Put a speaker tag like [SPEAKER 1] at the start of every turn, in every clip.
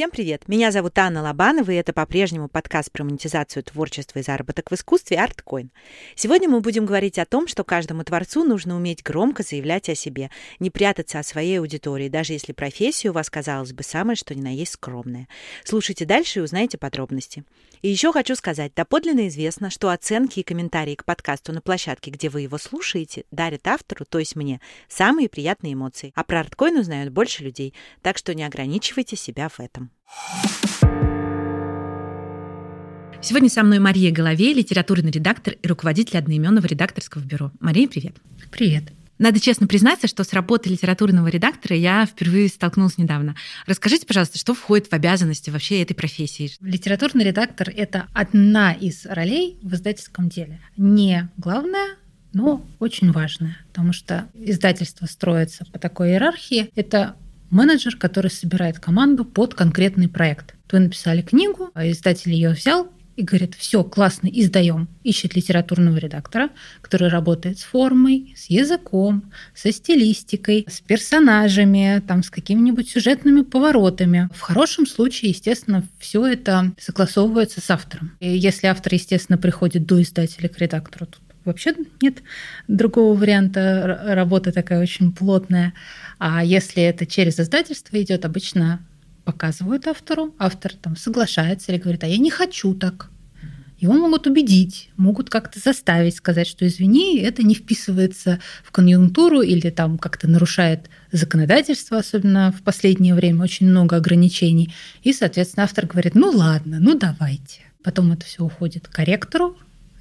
[SPEAKER 1] Всем привет! Меня зовут Анна Лобанова, и это по-прежнему подкаст про монетизацию творчества и заработок в искусстве ArtCoin. Сегодня мы будем говорить о том, что каждому творцу нужно уметь громко заявлять о себе, не прятаться от своей аудитории, даже если профессия у вас, казалось бы, самая что ни на есть скромная. Слушайте дальше и узнаете подробности. И еще хочу сказать, доподлинно известно, что оценки и комментарии к подкасту на площадке, где вы его слушаете, дарят автору, то есть мне, самые приятные эмоции. А про ArtCoin узнают больше людей, так что не ограничивайте себя в этом. Сегодня со мной Мария Головей, литературный редактор и руководитель одноименного редакторского бюро. Мария, привет.
[SPEAKER 2] Привет.
[SPEAKER 1] Надо честно признаться, что с работой литературного редактора я впервые столкнулась недавно. Расскажите, пожалуйста, что входит в обязанности вообще этой профессии?
[SPEAKER 2] Литературный редактор — это одна из ролей в издательском деле. Не главная, но очень важная, потому что издательство строится по такой иерархии. Это менеджер, который собирает команду под конкретный проект. Вы написали книгу, а издатель ее взял и говорит, все, классно, издаем. Ищет литературного редактора, который работает с формой, с языком, со стилистикой, с персонажами, там, с какими-нибудь сюжетными поворотами. В хорошем случае, естественно, все это согласовывается с автором. И если автор, естественно, приходит до издателя к редактору, тут вообще нет другого варианта. Работа такая очень плотная. А если это через издательство идет, обычно показывают автору, автор там соглашается или говорит, а я не хочу так. Его могут убедить, могут как-то заставить сказать, что извини, это не вписывается в конъюнктуру или там как-то нарушает законодательство, особенно в последнее время очень много ограничений. И, соответственно, автор говорит, ну ладно, ну давайте. Потом это все уходит к корректору,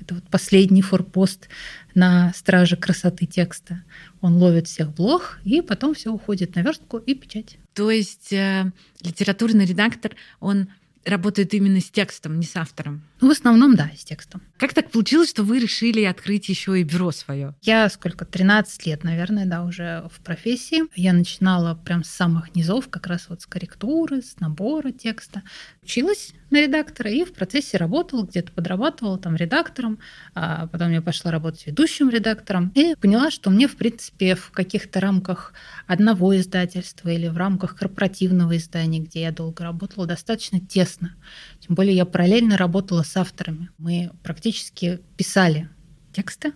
[SPEAKER 2] это вот последний форпост на страже красоты текста. Он ловит всех блох, и потом все уходит на верстку и печать.
[SPEAKER 1] То есть э, литературный редактор, он работает именно с текстом, не с автором?
[SPEAKER 2] Ну, в основном, да, с текстом.
[SPEAKER 1] Как так получилось, что вы решили открыть еще и бюро свое?
[SPEAKER 2] Я сколько, 13 лет, наверное, да, уже в профессии. Я начинала прям с самых низов, как раз вот с корректуры, с набора текста. Училась на редактора и в процессе работала, где-то подрабатывала там редактором, а потом я пошла работать ведущим редактором и поняла, что мне, в принципе, в каких-то рамках одного издательства или в рамках корпоративного издания, где я долго работала, достаточно тесно. Тем более я параллельно работала с авторами. Мы практически писали тексты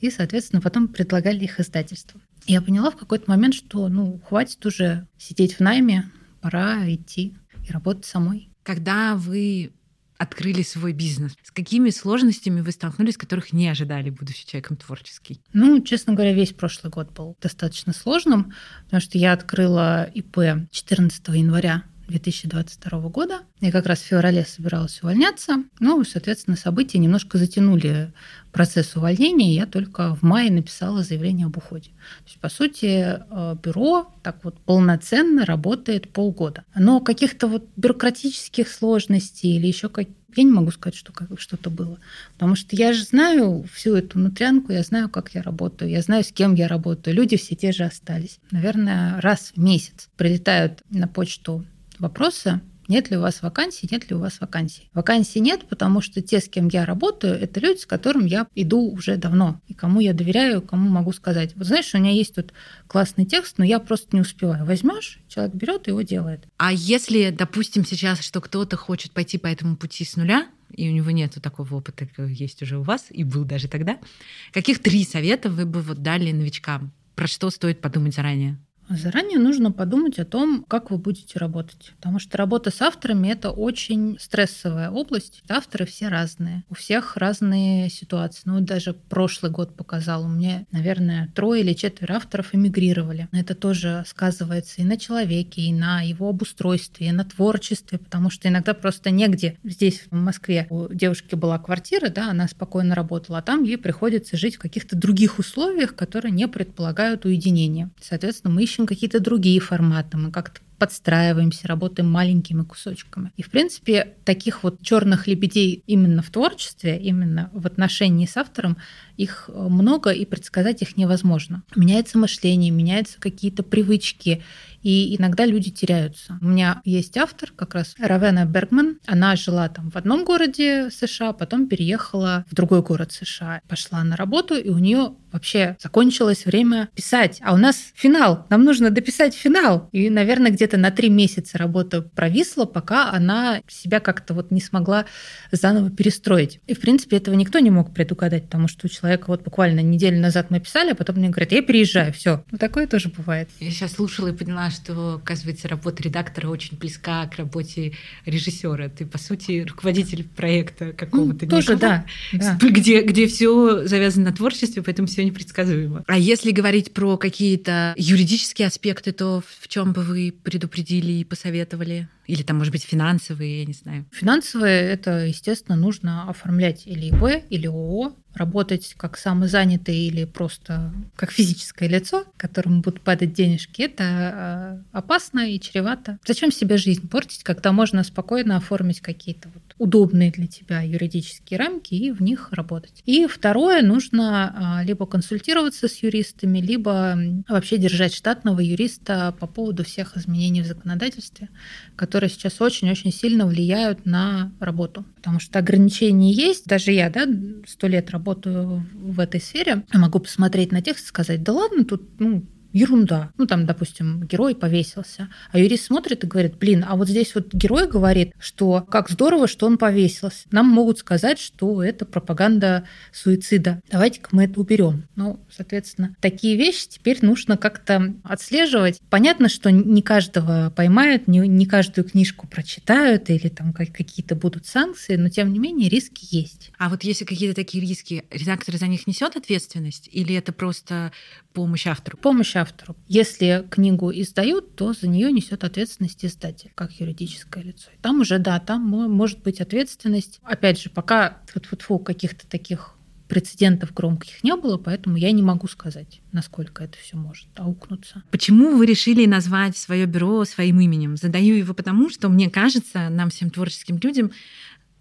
[SPEAKER 2] и, соответственно, потом предлагали их издательству. Я поняла в какой-то момент, что ну, хватит уже сидеть в найме, пора идти и работать самой.
[SPEAKER 1] Когда вы открыли свой бизнес? С какими сложностями вы столкнулись, которых не ожидали, будучи человеком творческий?
[SPEAKER 2] Ну, честно говоря, весь прошлый год был достаточно сложным, потому что я открыла ИП 14 января 2022 года. Я как раз в феврале собиралась увольняться. Ну, соответственно, события немножко затянули процесс увольнения. Я только в мае написала заявление об уходе. То есть, по сути, э, бюро так вот полноценно работает полгода. Но каких-то вот бюрократических сложностей или еще как я не могу сказать, что что-то было. Потому что я же знаю всю эту внутрянку, я знаю, как я работаю, я знаю, с кем я работаю. Люди все те же остались. Наверное, раз в месяц прилетают на почту вопросы, нет ли у вас вакансий, нет ли у вас вакансий. Вакансий нет, потому что те, с кем я работаю, это люди, с которыми я иду уже давно, и кому я доверяю, кому могу сказать. Вот знаешь, у меня есть тут классный текст, но я просто не успеваю. Возьмешь, человек берет и его делает.
[SPEAKER 1] А если, допустим, сейчас, что кто-то хочет пойти по этому пути с нуля, и у него нет такого опыта, как есть уже у вас, и был даже тогда, каких три совета вы бы вот дали новичкам? Про что стоит подумать заранее?
[SPEAKER 2] Заранее нужно подумать о том, как вы будете работать. Потому что работа с авторами – это очень стрессовая область. Авторы все разные. У всех разные ситуации. Ну, даже прошлый год показал. У меня, наверное, трое или четверо авторов эмигрировали. Это тоже сказывается и на человеке, и на его обустройстве, и на творчестве, потому что иногда просто негде. Здесь, в Москве, у девушки была квартира, да, она спокойно работала, а там ей приходится жить в каких-то других условиях, которые не предполагают уединения. Соответственно, мы ищем ищем какие-то другие форматы, мы как-то подстраиваемся, работаем маленькими кусочками. И, в принципе, таких вот черных лебедей именно в творчестве, именно в отношении с автором, их много, и предсказать их невозможно. Меняется мышление, меняются какие-то привычки, и иногда люди теряются. У меня есть автор, как раз Равена Бергман. Она жила там в одном городе США, потом переехала в другой город США. Пошла на работу, и у нее вообще закончилось время писать. А у нас финал. Нам нужно дописать финал. И, наверное, где-то где-то на три месяца работа провисла, пока она себя как-то вот не смогла заново перестроить. И, в принципе, этого никто не мог предугадать, потому что у человека вот буквально неделю назад мы писали, а потом мне говорят, я переезжаю, все. Ну, такое тоже бывает.
[SPEAKER 1] Я сейчас слушала и поняла, что, оказывается, работа редактора очень близка к работе режиссера. Ты, по сути, руководитель проекта какого-то.
[SPEAKER 2] Ну, тоже, да,
[SPEAKER 1] да. Где, где все завязано на творчестве, поэтому все непредсказуемо. А если говорить про какие-то юридические аспекты, то в чем бы вы предупредили и посоветовали? Или там, может быть, финансовые, я не знаю.
[SPEAKER 2] Финансовые – это, естественно, нужно оформлять или ИП, или ООО, работать как самозанятый или просто как физическое лицо, которому будут падать денежки, это э, опасно и чревато. Зачем себе жизнь портить, когда можно спокойно оформить какие-то вот удобные для тебя юридические рамки и в них работать. И второе, нужно э, либо консультироваться с юристами, либо вообще держать штатного юриста по поводу всех изменений в законодательстве, которые сейчас очень-очень сильно влияют на работу. Потому что ограничения есть. Даже я, да, сто лет работаю в этой сфере, могу посмотреть на текст и сказать, да ладно, тут ну, ерунда. Ну, там, допустим, герой повесился. А юрист смотрит и говорит, блин, а вот здесь вот герой говорит, что как здорово, что он повесился. Нам могут сказать, что это пропаганда суицида. Давайте-ка мы это уберем. Ну, соответственно, такие вещи теперь нужно как-то отслеживать. Понятно, что не каждого поймают, не, не каждую книжку прочитают или там какие-то будут санкции, но тем не менее риски есть.
[SPEAKER 1] А вот если какие-то такие риски, редактор за них несет ответственность или это просто помощь автору?
[SPEAKER 2] Помощь автору. Если книгу издают, то за нее несет ответственность издатель, как юридическое лицо. Там уже, да, там может быть ответственность. Опять же, пока фу каких-то таких прецедентов громких не было, поэтому я не могу сказать, насколько это все может аукнуться.
[SPEAKER 1] Почему вы решили назвать свое бюро своим именем? Задаю его потому, что мне кажется, нам всем творческим людям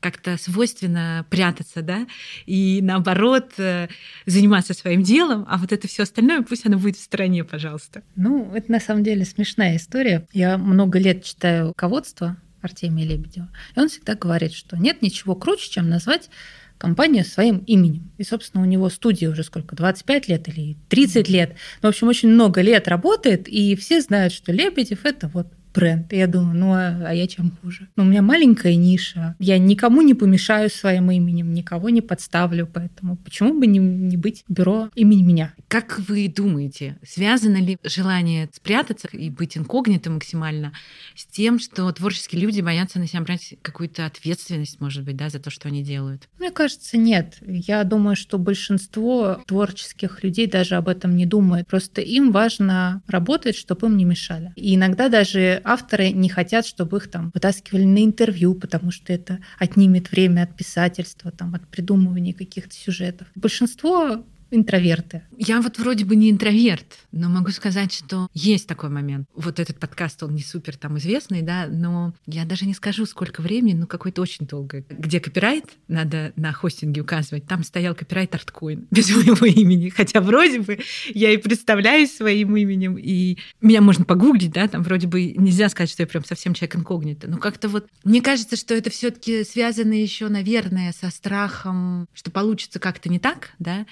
[SPEAKER 1] как-то свойственно прятаться, да, и наоборот э, заниматься своим делом, а вот это все остальное пусть оно будет в стороне, пожалуйста.
[SPEAKER 2] Ну, это на самом деле смешная история. Я много лет читаю ководство Артемия Лебедева, и он всегда говорит, что нет ничего круче, чем назвать компанию своим именем. И, собственно, у него студия уже сколько, 25 лет или 30 лет. Ну, в общем, очень много лет работает, и все знают, что Лебедев — это вот бренд. И я думаю, ну а, а я чем хуже? Ну, у меня маленькая ниша. Я никому не помешаю своим именем, никого не подставлю, поэтому почему бы не, не быть бюро имени меня?
[SPEAKER 1] Как вы думаете, связано ли желание спрятаться и быть инкогнито максимально с тем, что творческие люди боятся на себя брать какую-то ответственность, может быть, да, за то, что они делают?
[SPEAKER 2] Мне кажется, нет. Я думаю, что большинство творческих людей даже об этом не думает. Просто им важно работать, чтобы им не мешали. И иногда даже авторы не хотят, чтобы их там вытаскивали на интервью, потому что это отнимет время от писательства, там, от придумывания каких-то сюжетов. Большинство интроверты?
[SPEAKER 1] Я вот вроде бы не интроверт, но могу сказать, что есть такой момент. Вот этот подкаст, он не супер там известный, да, но я даже не скажу, сколько времени, ну какое-то очень долгое. Где копирайт, надо на хостинге указывать, там стоял копирайт арткоин без моего имени, хотя вроде бы я и представляюсь своим именем, и меня можно погуглить, да, там вроде бы нельзя сказать, что я прям совсем человек инкогнито, но как-то вот мне кажется, что это все таки связано еще, наверное, со страхом, что получится как-то не так, да,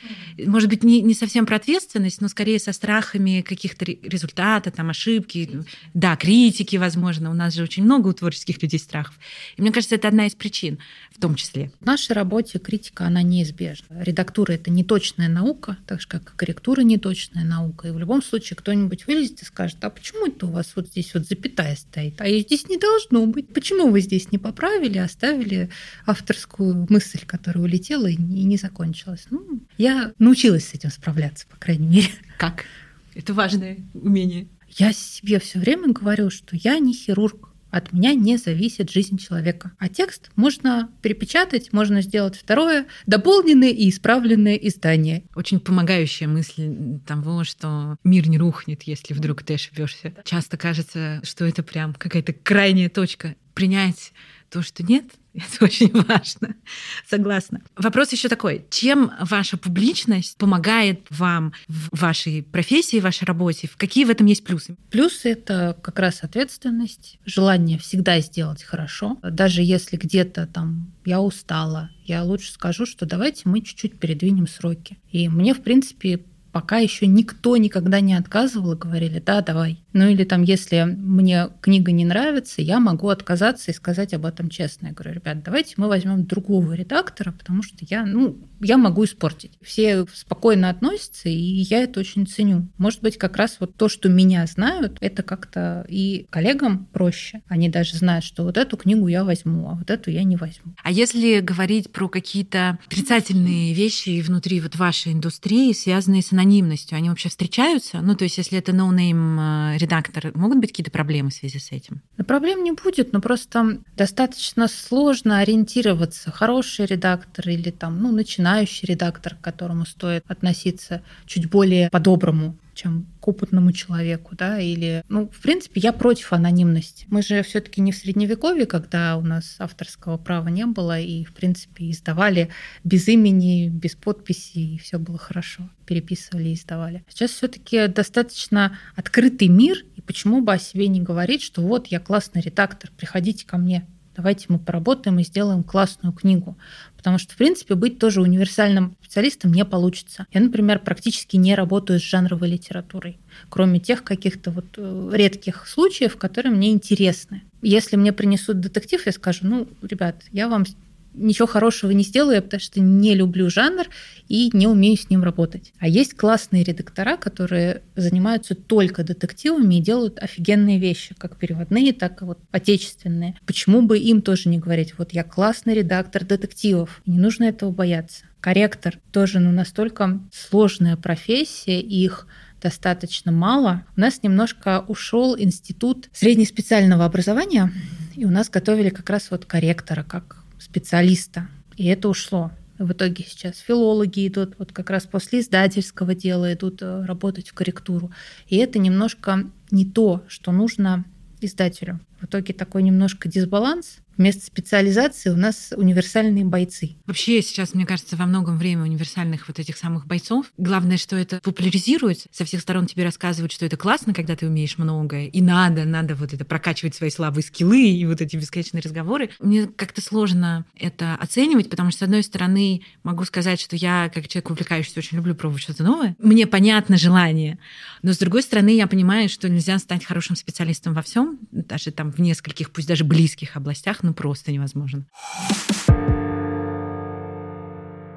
[SPEAKER 1] может быть, не, не совсем про ответственность, но скорее со страхами каких-то результата, там, ошибки, да, критики, возможно. У нас же очень много у творческих людей страхов. И мне кажется, это одна из причин в том числе.
[SPEAKER 2] В нашей работе критика, она неизбежна. Редактура — это неточная наука, так же, как и корректура — неточная наука. И в любом случае кто-нибудь вылезет и скажет, а почему это у вас вот здесь вот запятая стоит? А ее здесь не должно быть. Почему вы здесь не поправили, оставили авторскую мысль, которая улетела и не закончилась? Ну, я научилась научилась с этим справляться, по крайней мере.
[SPEAKER 1] Как? Это важное умение.
[SPEAKER 2] Я себе все время говорю, что я не хирург, от меня не зависит жизнь человека. А текст можно перепечатать, можно сделать второе, дополненное и исправленное издание.
[SPEAKER 1] Очень помогающая мысль того, что мир не рухнет, если вдруг ты ошибешься. Часто кажется, что это прям какая-то крайняя точка. Принять то, что нет, это очень важно. Согласна. Вопрос еще такой. Чем ваша публичность помогает вам в вашей профессии, в вашей работе? Какие в этом есть плюсы?
[SPEAKER 2] Плюсы — это как раз ответственность, желание всегда сделать хорошо. Даже если где-то там я устала, я лучше скажу, что давайте мы чуть-чуть передвинем сроки. И мне, в принципе, пока еще никто никогда не отказывал и говорили, да, давай. Ну или там, если мне книга не нравится, я могу отказаться и сказать об этом честно. Я говорю, ребят, давайте мы возьмем другого редактора, потому что я, ну, я могу испортить. Все спокойно относятся, и я это очень ценю. Может быть, как раз вот то, что меня знают, это как-то и коллегам проще. Они даже знают, что вот эту книгу я возьму, а вот эту я не возьму.
[SPEAKER 1] А если говорить про какие-то отрицательные вещи внутри вот вашей индустрии, связанные с анонимностью, они вообще встречаются? Ну, то есть, если это no-name э, редактор, могут быть какие-то проблемы в связи с этим?
[SPEAKER 2] Да, проблем не будет, но просто достаточно сложно ориентироваться. Хороший редактор или там, ну, начинающий редактор, к которому стоит относиться чуть более по-доброму, чем к опытному человеку, да, или, ну, в принципе, я против анонимности. Мы же все-таки не в средневековье, когда у нас авторского права не было, и, в принципе, издавали без имени, без подписи, и все было хорошо. Переписывали и издавали. Сейчас все-таки достаточно открытый мир, и почему бы о себе не говорить, что вот я классный редактор, приходите ко мне, давайте мы поработаем и сделаем классную книгу. Потому что, в принципе, быть тоже универсальным специалистом не получится. Я, например, практически не работаю с жанровой литературой, кроме тех каких-то вот э, редких случаев, которые мне интересны. Если мне принесут детектив, я скажу, ну, ребят, я вам ничего хорошего не сделаю, потому что не люблю жанр и не умею с ним работать. А есть классные редактора, которые занимаются только детективами и делают офигенные вещи, как переводные, так и вот отечественные. Почему бы им тоже не говорить, вот я классный редактор детективов, не нужно этого бояться. Корректор тоже ну, настолько сложная профессия, их достаточно мало. У нас немножко ушел институт среднеспециального образования, и у нас готовили как раз вот корректора, как специалиста. И это ушло. В итоге сейчас филологи идут, вот как раз после издательского дела идут э, работать в корректуру. И это немножко не то, что нужно издателю. В итоге такой немножко дисбаланс, Вместо специализации у нас универсальные бойцы.
[SPEAKER 1] Вообще сейчас, мне кажется, во многом время универсальных вот этих самых бойцов. Главное, что это популяризируется. Со всех сторон тебе рассказывают, что это классно, когда ты умеешь многое. И надо, надо вот это прокачивать свои слабые скиллы и вот эти бесконечные разговоры. Мне как-то сложно это оценивать, потому что, с одной стороны, могу сказать, что я, как человек увлекающийся, очень люблю пробовать что-то новое. Мне понятно желание. Но, с другой стороны, я понимаю, что нельзя стать хорошим специалистом во всем, даже там в нескольких, пусть даже близких областях, ну просто невозможен.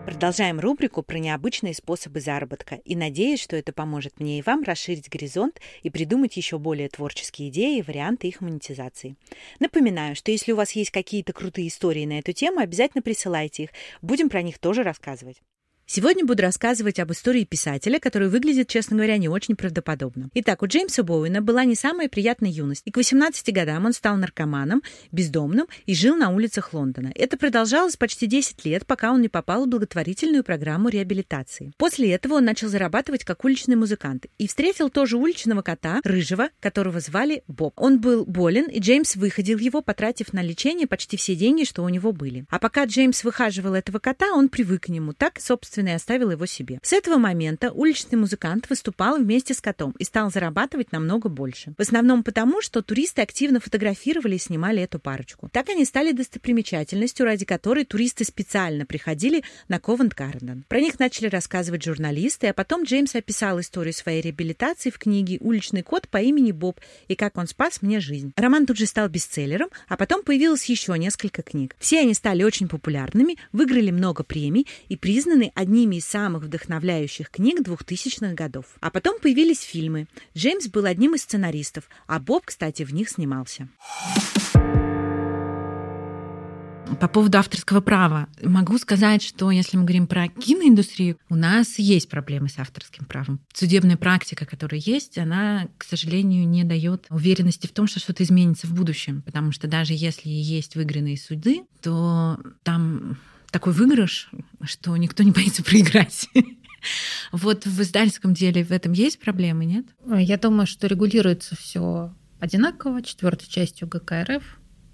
[SPEAKER 1] Продолжаем рубрику про необычные способы заработка и надеюсь, что это поможет мне и вам расширить горизонт и придумать еще более творческие идеи и варианты их монетизации. Напоминаю, что если у вас есть какие-то крутые истории на эту тему, обязательно присылайте их. Будем про них тоже рассказывать. Сегодня буду рассказывать об истории писателя, который выглядит, честно говоря, не очень правдоподобно. Итак, у Джеймса Боуэна была не самая приятная юность, и к 18 годам он стал наркоманом, бездомным и жил на улицах Лондона. Это продолжалось почти 10 лет, пока он не попал в благотворительную программу реабилитации. После этого он начал зарабатывать как уличный музыкант и встретил тоже уличного кота, рыжего, которого звали Боб. Он был болен, и Джеймс выходил его, потратив на лечение почти все деньги, что у него были. А пока Джеймс выхаживал этого кота, он привык к нему. Так, собственно, собственно, и оставил его себе. С этого момента уличный музыкант выступал вместе с котом и стал зарабатывать намного больше. В основном потому, что туристы активно фотографировали и снимали эту парочку. Так они стали достопримечательностью, ради которой туристы специально приходили на Ковент-Гарден. Про них начали рассказывать журналисты, а потом Джеймс описал историю своей реабилитации в книге «Уличный кот по имени Боб» и как он спас мне жизнь. Роман тут же стал бестселлером, а потом появилось еще несколько книг. Все они стали очень популярными, выиграли много премий и признаны одними из самых вдохновляющих книг 2000-х годов. А потом появились фильмы. Джеймс был одним из сценаристов, а Боб, кстати, в них снимался. По поводу авторского права. Могу сказать, что если мы говорим про киноиндустрию, у нас есть проблемы с авторским правом. Судебная практика, которая есть, она, к сожалению, не дает уверенности в том, что что-то изменится в будущем. Потому что даже если есть выигранные суды, то там такой выигрыш, что никто не боится проиграть. Вот в издательском деле в этом есть проблемы, нет?
[SPEAKER 2] Я думаю, что регулируется все одинаково, четвертой частью ГК РФ,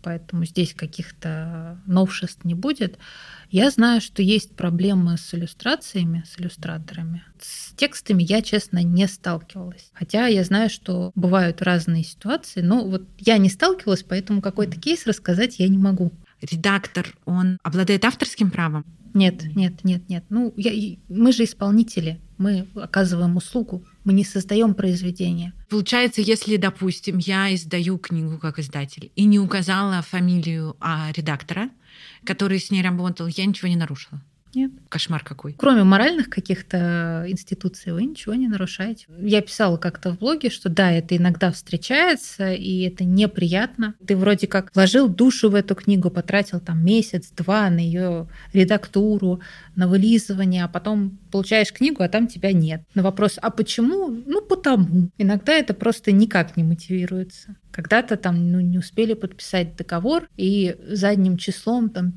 [SPEAKER 2] поэтому здесь каких-то новшеств не будет. Я знаю, что есть проблемы с иллюстрациями, с иллюстраторами. С текстами я, честно, не сталкивалась. Хотя я знаю, что бывают разные ситуации, но вот я не сталкивалась, поэтому какой-то кейс рассказать я не могу.
[SPEAKER 1] Редактор, он обладает авторским правом?
[SPEAKER 2] Нет, нет, нет, нет. Ну, я, мы же исполнители, мы оказываем услугу, мы не создаем произведение.
[SPEAKER 1] Получается, если, допустим, я издаю книгу как издатель и не указала фамилию а, редактора, который с ней работал, я ничего не нарушила.
[SPEAKER 2] Нет.
[SPEAKER 1] Кошмар какой.
[SPEAKER 2] Кроме моральных каких-то институций, вы ничего не нарушаете. Я писала как-то в блоге, что да, это иногда встречается, и это неприятно. Ты вроде как вложил душу в эту книгу, потратил там месяц-два на ее редактуру, на вылизывание, а потом получаешь книгу, а там тебя нет. На вопрос, а почему? Ну, потому. Иногда это просто никак не мотивируется. Когда-то там ну, не успели подписать договор, и задним числом там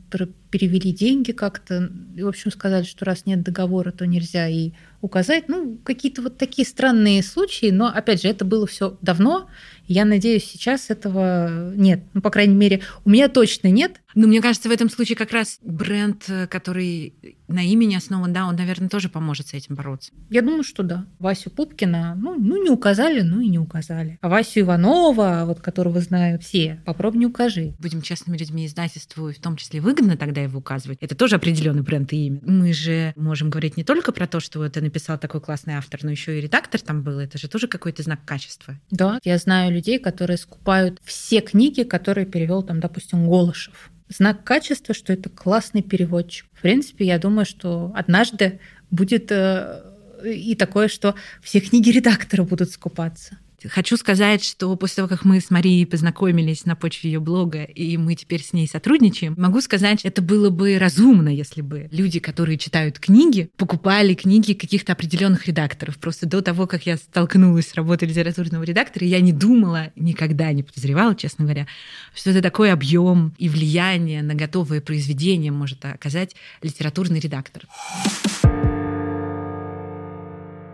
[SPEAKER 2] перевели деньги как-то. В общем, сказали, что раз нет договора, то нельзя и указать. Ну, какие-то вот такие странные случаи, но, опять же, это было все давно. Я надеюсь, сейчас этого нет. Ну, по крайней мере, у меня точно нет.
[SPEAKER 1] Ну, мне кажется, в этом случае как раз бренд, который на имени основан, да, он, наверное, тоже поможет с этим бороться.
[SPEAKER 2] Я думаю, что да. Васю Пупкина, ну, ну не указали, ну и не указали. А Васю Иванова, вот которого знаю все, попробуй не укажи.
[SPEAKER 1] Будем честными людьми, издательству, и в том числе выгодно тогда его указывать. Это тоже определенный бренд и имя. Мы же можем говорить не только про то, что это написал такой классный автор, но еще и редактор там был. Это же тоже какой-то знак качества.
[SPEAKER 2] Да, я знаю людей, которые скупают все книги, которые перевел там, допустим, Голышев. Знак качества, что это классный переводчик. В принципе, я думаю, что однажды будет э, и такое, что все книги редактора будут скупаться.
[SPEAKER 1] Хочу сказать, что после того, как мы с Марией познакомились на почве ее блога, и мы теперь с ней сотрудничаем, могу сказать, это было бы разумно, если бы люди, которые читают книги, покупали книги каких-то определенных редакторов. Просто до того, как я столкнулась с работой литературного редактора, я не думала, никогда не подозревала, честно говоря, что это такой объем и влияние на готовое произведение может оказать литературный редактор.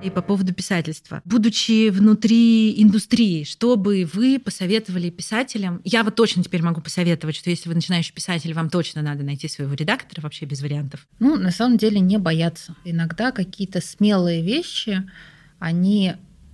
[SPEAKER 1] И по поводу писательства. Будучи внутри индустрии, что бы вы посоветовали писателям? Я вот точно теперь могу посоветовать, что если вы начинающий писатель, вам точно надо найти своего редактора вообще без вариантов.
[SPEAKER 2] Ну, на самом деле не бояться. Иногда какие-то смелые вещи, они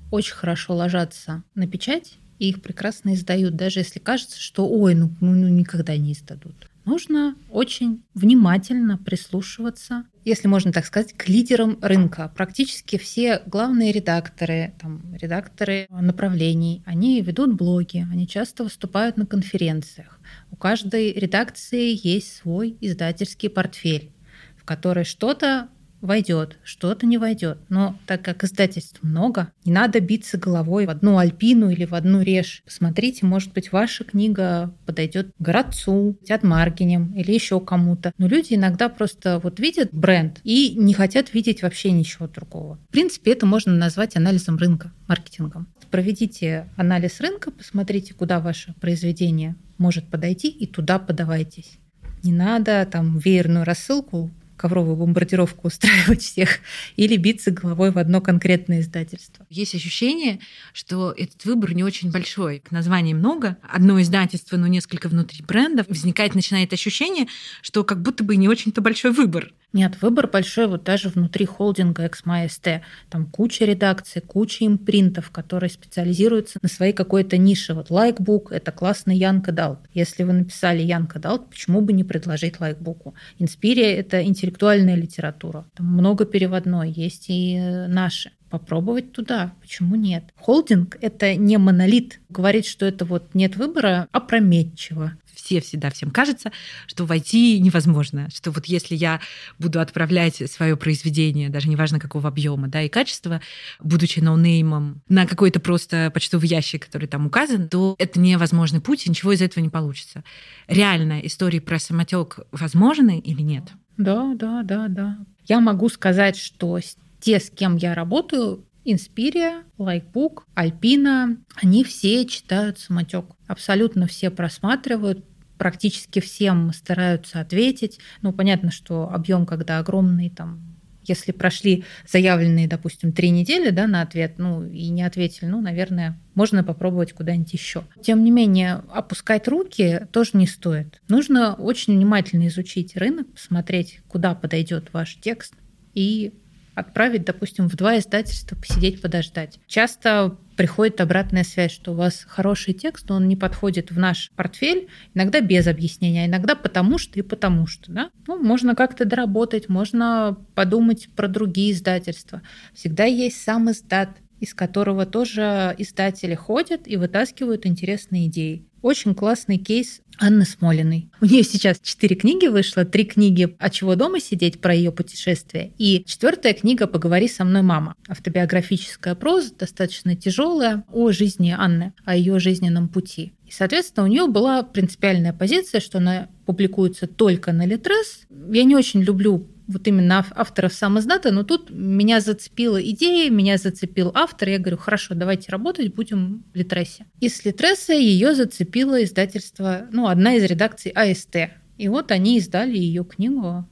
[SPEAKER 2] очень хорошо ложатся на печать, и их прекрасно издают, даже если кажется, что ой, ну, ну, ну никогда не издадут нужно очень внимательно прислушиваться, если можно так сказать, к лидерам рынка. Практически все главные редакторы, там, редакторы направлений, они ведут блоги, они часто выступают на конференциях. У каждой редакции есть свой издательский портфель, в который что-то войдет, что-то не войдет. Но так как издательств много, не надо биться головой в одну альпину или в одну режь. Посмотрите, может быть, ваша книга подойдет Городцу, Маргинем или еще кому-то. Но люди иногда просто вот видят бренд и не хотят видеть вообще ничего другого. В принципе, это можно назвать анализом рынка, маркетингом. Проведите анализ рынка, посмотрите, куда ваше произведение может подойти, и туда подавайтесь. Не надо там веерную рассылку ковровую бомбардировку устраивать всех или биться головой в одно конкретное издательство.
[SPEAKER 1] Есть ощущение, что этот выбор не очень большой. Названий много, одно издательство, но несколько внутри брендов. Возникает, начинает ощущение, что как будто бы не очень-то большой выбор.
[SPEAKER 2] Нет, выбор большой вот даже внутри холдинга XMAST. Там куча редакций, куча импринтов, которые специализируются на своей какой-то нише. Вот лайкбук — это классный Янка Далт. Если вы написали Янка Далт, почему бы не предложить лайкбуку? Инспирия — это интеллектуальная литература. Там много переводной, есть и э, наши попробовать туда. Почему нет? Холдинг — это не монолит. Говорит, что это вот нет выбора, опрометчиво
[SPEAKER 1] все всегда всем кажется, что войти невозможно, что вот если я буду отправлять свое произведение, даже неважно какого объема, да, и качества, будучи no name'ом, на какой-то просто почтовый ящик, который там указан, то это невозможный путь, и ничего из этого не получится. Реально истории про самотек возможны или нет?
[SPEAKER 2] Да, да, да, да. Я могу сказать, что те, с кем я работаю, Инспирия, Лайкбук, Альпина, они все читают самотек. Абсолютно все просматривают, практически всем стараются ответить. Ну, понятно, что объем, когда огромный, там, если прошли заявленные, допустим, три недели да, на ответ, ну и не ответили, ну, наверное, можно попробовать куда-нибудь еще. Тем не менее, опускать руки тоже не стоит. Нужно очень внимательно изучить рынок, посмотреть, куда подойдет ваш текст и отправить, допустим, в два издательства посидеть, подождать. Часто приходит обратная связь, что у вас хороший текст, но он не подходит в наш портфель, иногда без объяснения, а иногда потому что и потому что. Да? Ну, можно как-то доработать, можно подумать про другие издательства. Всегда есть сам издат, из которого тоже издатели ходят и вытаскивают интересные идеи. Очень классный кейс Анны Смолиной. У нее сейчас четыре книги вышло, три книги «А чего дома сидеть» про ее путешествие, и четвертая книга «Поговори со мной, мама». Автобиографическая проза, достаточно тяжелая, о жизни Анны, о ее жизненном пути. И, соответственно, у нее была принципиальная позиция, что она публикуется только на Литрес. Я не очень люблю вот именно авторов сам издата, но тут меня зацепила идея, меня зацепил автор, я говорю, хорошо, давайте работать, будем в Литресе. И с Литреса ее зацепило издательство, ну, одна из редакций АСТ. И вот они издали ее книгу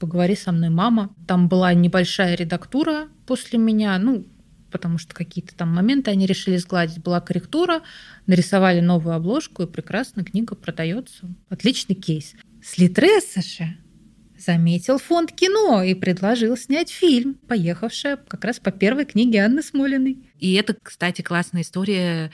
[SPEAKER 2] «Поговори со мной, мама». Там была небольшая редактура после меня, ну, потому что какие-то там моменты они решили сгладить. Была корректура, нарисовали новую обложку, и прекрасно книга продается. Отличный кейс. С Литреса же заметил фонд кино и предложил снять фильм, поехавшая как раз по первой книге Анны Смолиной.
[SPEAKER 1] И это, кстати, классная история,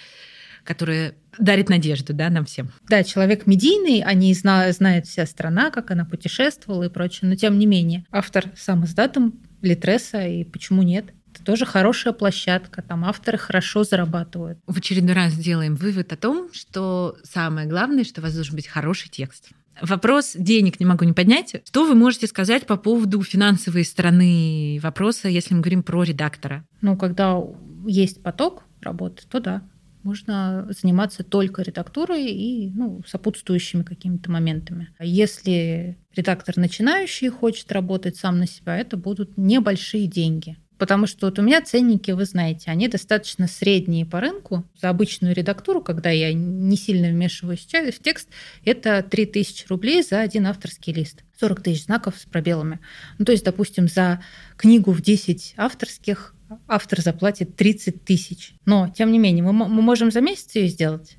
[SPEAKER 1] которая дарит надежду да, нам всем.
[SPEAKER 2] Да, человек медийный, они зна- знают вся страна, как она путешествовала и прочее, но тем не менее, автор сам издатом Литреса, и почему нет? Это тоже хорошая площадка, там авторы хорошо зарабатывают.
[SPEAKER 1] В очередной раз сделаем вывод о том, что самое главное, что у вас должен быть хороший текст. Вопрос денег не могу не поднять. Что вы можете сказать по поводу финансовой стороны вопроса, если мы говорим про редактора?
[SPEAKER 2] Ну, когда есть поток работы, то да, можно заниматься только редактурой и ну, сопутствующими какими-то моментами. Если редактор начинающий хочет работать сам на себя, это будут небольшие деньги. Потому что вот у меня ценники, вы знаете, они достаточно средние по рынку. За обычную редактуру, когда я не сильно вмешиваюсь в текст, это 3000 рублей за один авторский лист. 40 тысяч знаков с пробелами. Ну, то есть, допустим, за книгу в 10 авторских автор заплатит 30 тысяч. Но, тем не менее, мы, мы можем за месяц ее сделать.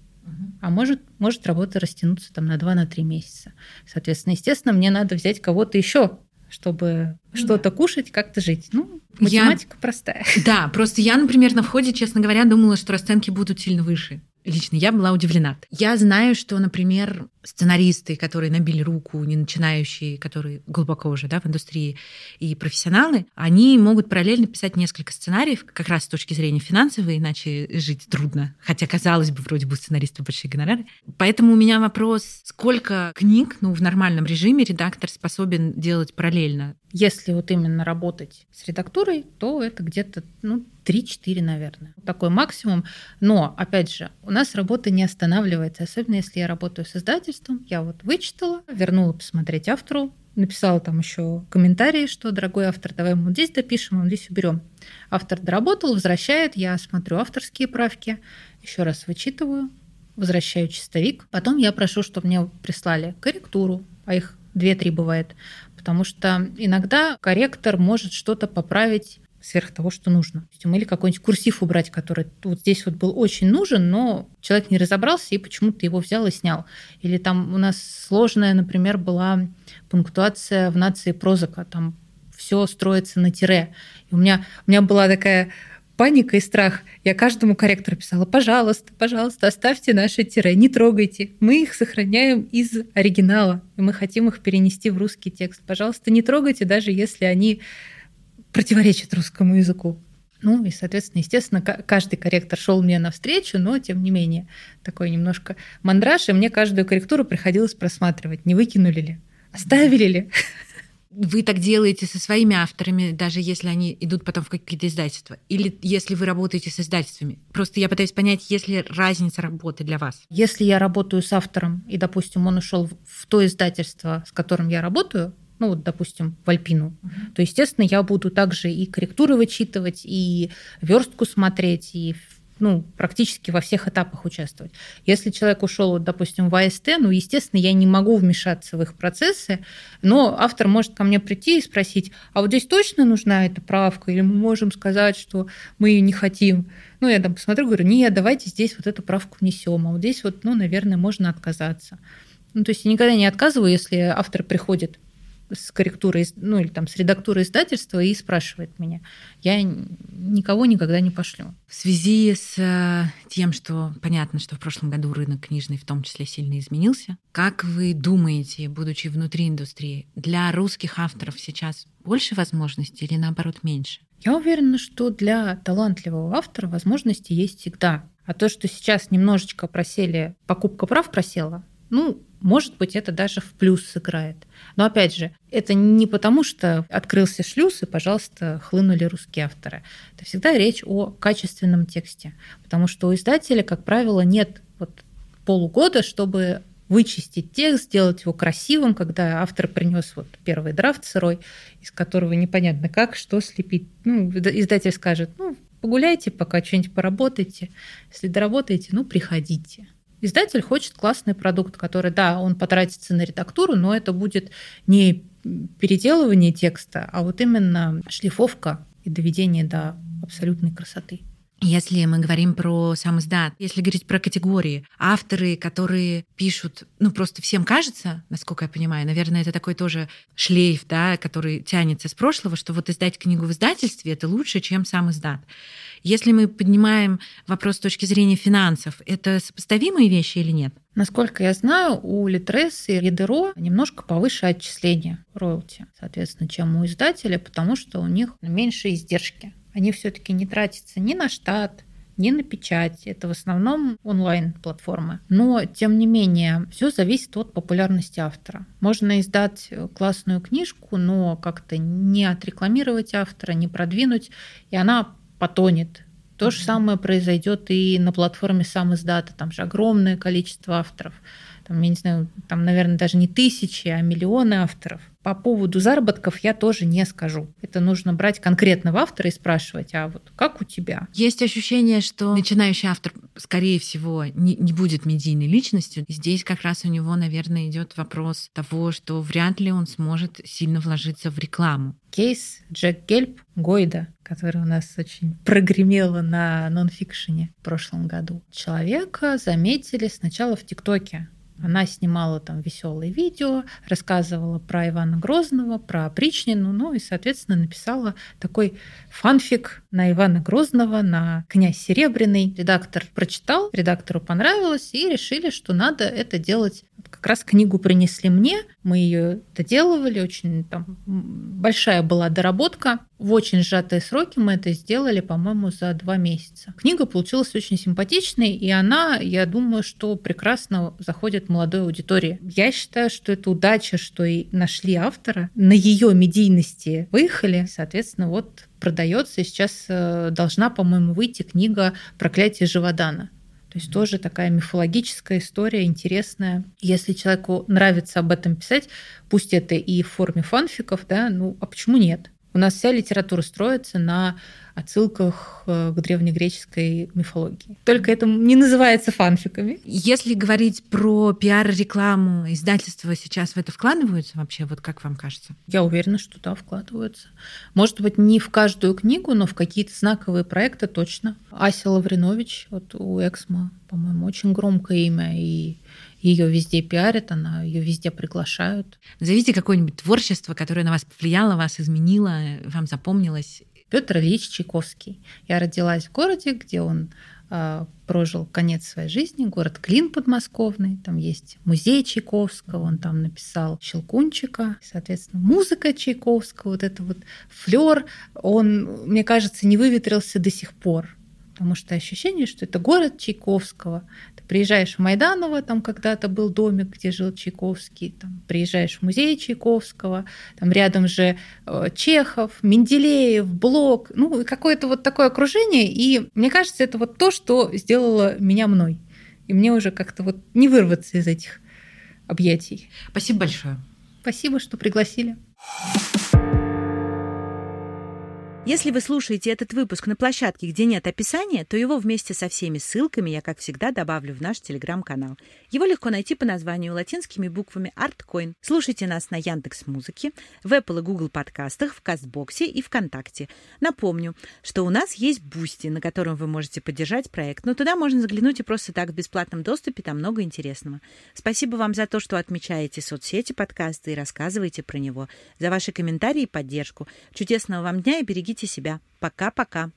[SPEAKER 2] А может, может работа растянуться там на 2-3 месяца. Соответственно, естественно, мне надо взять кого-то еще чтобы ну, что-то кушать, как-то жить. Ну, математика
[SPEAKER 1] я...
[SPEAKER 2] простая.
[SPEAKER 1] Да, просто я, например, на входе, честно говоря, думала, что расценки будут сильно выше. Лично я была удивлена. Я знаю, что, например, сценаристы, которые набили руку, не начинающие, которые глубоко уже да, в индустрии, и профессионалы, они могут параллельно писать несколько сценариев, как раз с точки зрения финансовой, иначе жить трудно. Хотя, казалось бы, вроде бы сценаристы большие гонорары. Поэтому у меня вопрос, сколько книг ну, в нормальном режиме редактор способен делать параллельно?
[SPEAKER 2] Если вот именно работать с редактурой, то это где-то ну, 3-4, наверное. Такой максимум. Но, опять же, у нас работа не останавливается, особенно если я работаю с издательством. Я вот вычитала, вернула посмотреть автору, написала там еще комментарии, что, дорогой автор, давай мы вот здесь допишем, а здесь уберем. Автор доработал, возвращает, я смотрю авторские правки, еще раз вычитываю, возвращаю чистовик. Потом я прошу, чтобы мне прислали корректуру, а их две-три бывает, потому что иногда корректор может что-то поправить сверх того, что нужно. Или какой-нибудь курсив убрать, который вот здесь вот был очень нужен, но человек не разобрался и почему-то его взял и снял. Или там у нас сложная, например, была пунктуация в нации прозака. Там все строится на тире. И у меня, у меня была такая паника и страх. Я каждому корректору писала, пожалуйста, пожалуйста, оставьте наши тире, не трогайте. Мы их сохраняем из оригинала, и мы хотим их перенести в русский текст. Пожалуйста, не трогайте, даже если они противоречит русскому языку. Ну и, соответственно, естественно, каждый корректор шел мне навстречу, но, тем не менее, такой немножко мандраж, и мне каждую корректуру приходилось просматривать, не выкинули ли, оставили ли.
[SPEAKER 1] Вы так делаете со своими авторами, даже если они идут потом в какие-то издательства? Или если вы работаете с издательствами? Просто я пытаюсь понять, есть ли разница работы для вас?
[SPEAKER 2] Если я работаю с автором, и, допустим, он ушел в то издательство, с которым я работаю, ну вот, допустим, в Альпину, uh-huh. то, естественно, я буду также и корректуры вычитывать, и верстку смотреть, и ну, практически во всех этапах участвовать. Если человек ушел, вот, допустим, в АСТ, ну, естественно, я не могу вмешаться в их процессы, но автор может ко мне прийти и спросить, а вот здесь точно нужна эта правка, или мы можем сказать, что мы ее не хотим. Ну, я там посмотрю, говорю, нет, давайте здесь вот эту правку внесем, а вот здесь вот, ну, наверное, можно отказаться. Ну, то есть я никогда не отказываю, если автор приходит с корректурой, ну или там с редактурой издательства и спрашивает меня. Я никого никогда не пошлю.
[SPEAKER 1] В связи с э, тем, что понятно, что в прошлом году рынок книжный в том числе сильно изменился, как вы думаете, будучи внутри индустрии, для русских авторов сейчас больше возможностей или наоборот меньше?
[SPEAKER 2] Я уверена, что для талантливого автора возможности есть всегда. А то, что сейчас немножечко просели, покупка прав просела, ну, может быть, это даже в плюс сыграет. Но опять же, это не потому, что открылся шлюз и, пожалуйста, хлынули русские авторы. Это всегда речь о качественном тексте. Потому что у издателя, как правило, нет вот полугода, чтобы вычистить текст, сделать его красивым, когда автор принес вот первый драфт сырой, из которого непонятно как, что слепить. Ну, издатель скажет, ну, погуляйте пока, что-нибудь поработайте. Если доработаете, ну, приходите. Издатель хочет классный продукт, который, да, он потратится на редактуру, но это будет не переделывание текста, а вот именно шлифовка и доведение до абсолютной красоты.
[SPEAKER 1] Если мы говорим про сам издат, если говорить про категории, авторы, которые пишут, ну просто всем кажется, насколько я понимаю, наверное, это такой тоже шлейф, да, который тянется с прошлого, что вот издать книгу в издательстве это лучше, чем сам издат. Если мы поднимаем вопрос с точки зрения финансов, это сопоставимые вещи или нет?
[SPEAKER 2] Насколько я знаю, у Литрес и Ридеро немножко повыше отчисления роялти, соответственно, чем у издателя, потому что у них меньше издержки они все-таки не тратятся ни на штат, ни на печать. Это в основном онлайн-платформы. Но, тем не менее, все зависит от популярности автора. Можно издать классную книжку, но как-то не отрекламировать автора, не продвинуть, и она потонет. То же самое произойдет и на платформе сам издата. Там же огромное количество авторов там, я не знаю, там, наверное, даже не тысячи, а миллионы авторов. По поводу заработков я тоже не скажу. Это нужно брать конкретного автора и спрашивать, а вот как у тебя?
[SPEAKER 1] Есть ощущение, что начинающий автор, скорее всего, не, не будет медийной личностью. Здесь как раз у него, наверное, идет вопрос того, что вряд ли он сможет сильно вложиться в рекламу.
[SPEAKER 2] Кейс Джек Гельп Гойда, который у нас очень прогремело на нонфикшене в прошлом году. Человека заметили сначала в ТикТоке. Она снимала там веселые видео, рассказывала про Ивана Грозного, про Причнину, ну и, соответственно, написала такой фанфик на Ивана Грозного, на князь Серебряный. Редактор прочитал, редактору понравилось, и решили, что надо это делать. Как раз книгу принесли мне, мы ее доделывали, очень там большая была доработка. В очень сжатые сроки мы это сделали, по-моему, за два месяца. Книга получилась очень симпатичной, и она, я думаю, что прекрасно заходит молодой аудитории. Я считаю, что это удача, что и нашли автора, на ее медийности выехали, соответственно, вот продается, и сейчас э, должна, по-моему, выйти книга «Проклятие Живодана». То есть тоже такая мифологическая история, интересная. Если человеку нравится об этом писать, пусть это и в форме фанфиков, да, ну а почему нет? У нас вся литература строится на отсылках э, к древнегреческой мифологии. Только это не называется фанфиками.
[SPEAKER 1] Если говорить про пиар-рекламу, издательства сейчас в это вкладываются вообще? Вот как вам кажется?
[SPEAKER 2] Я уверена, что да, вкладываются. Может быть, не в каждую книгу, но в какие-то знаковые проекты точно. Ася Лавринович вот у Эксмо, по-моему, очень громкое имя, и ее везде пиарят, она ее везде приглашают.
[SPEAKER 1] Назовите какое-нибудь творчество, которое на вас повлияло, вас изменило, вам запомнилось.
[SPEAKER 2] Петр Ильич Чайковский. Я родилась в городе, где он э, прожил конец своей жизни, город Клин подмосковный. Там есть музей Чайковского, он там написал Щелкунчика. Соответственно, музыка Чайковского, вот это вот флер, он, мне кажется, не выветрился до сих пор потому что ощущение, что это город Чайковского. Приезжаешь в Майданово, там когда-то был домик, где жил Чайковский, там приезжаешь в музей Чайковского, там рядом же э, Чехов, Менделеев, Блок, ну какое-то вот такое окружение, и мне кажется, это вот то, что сделало меня мной. И мне уже как-то вот не вырваться из этих объятий.
[SPEAKER 1] Спасибо большое.
[SPEAKER 2] Спасибо, что пригласили.
[SPEAKER 1] Если вы слушаете этот выпуск на площадке, где нет описания, то его вместе со всеми ссылками я, как всегда, добавлю в наш телеграм-канал. Его легко найти по названию латинскими буквами ArtCoin. Слушайте нас на Яндекс Музыке, в Apple и Google подкастах, в Кастбоксе и ВКонтакте. Напомню, что у нас есть Бусти, на котором вы можете поддержать проект, но туда можно заглянуть и просто так в бесплатном доступе, там много интересного. Спасибо вам за то, что отмечаете соцсети подкаста и рассказываете про него, за ваши комментарии и поддержку. Чудесного вам дня и берегите себя. Пока-пока.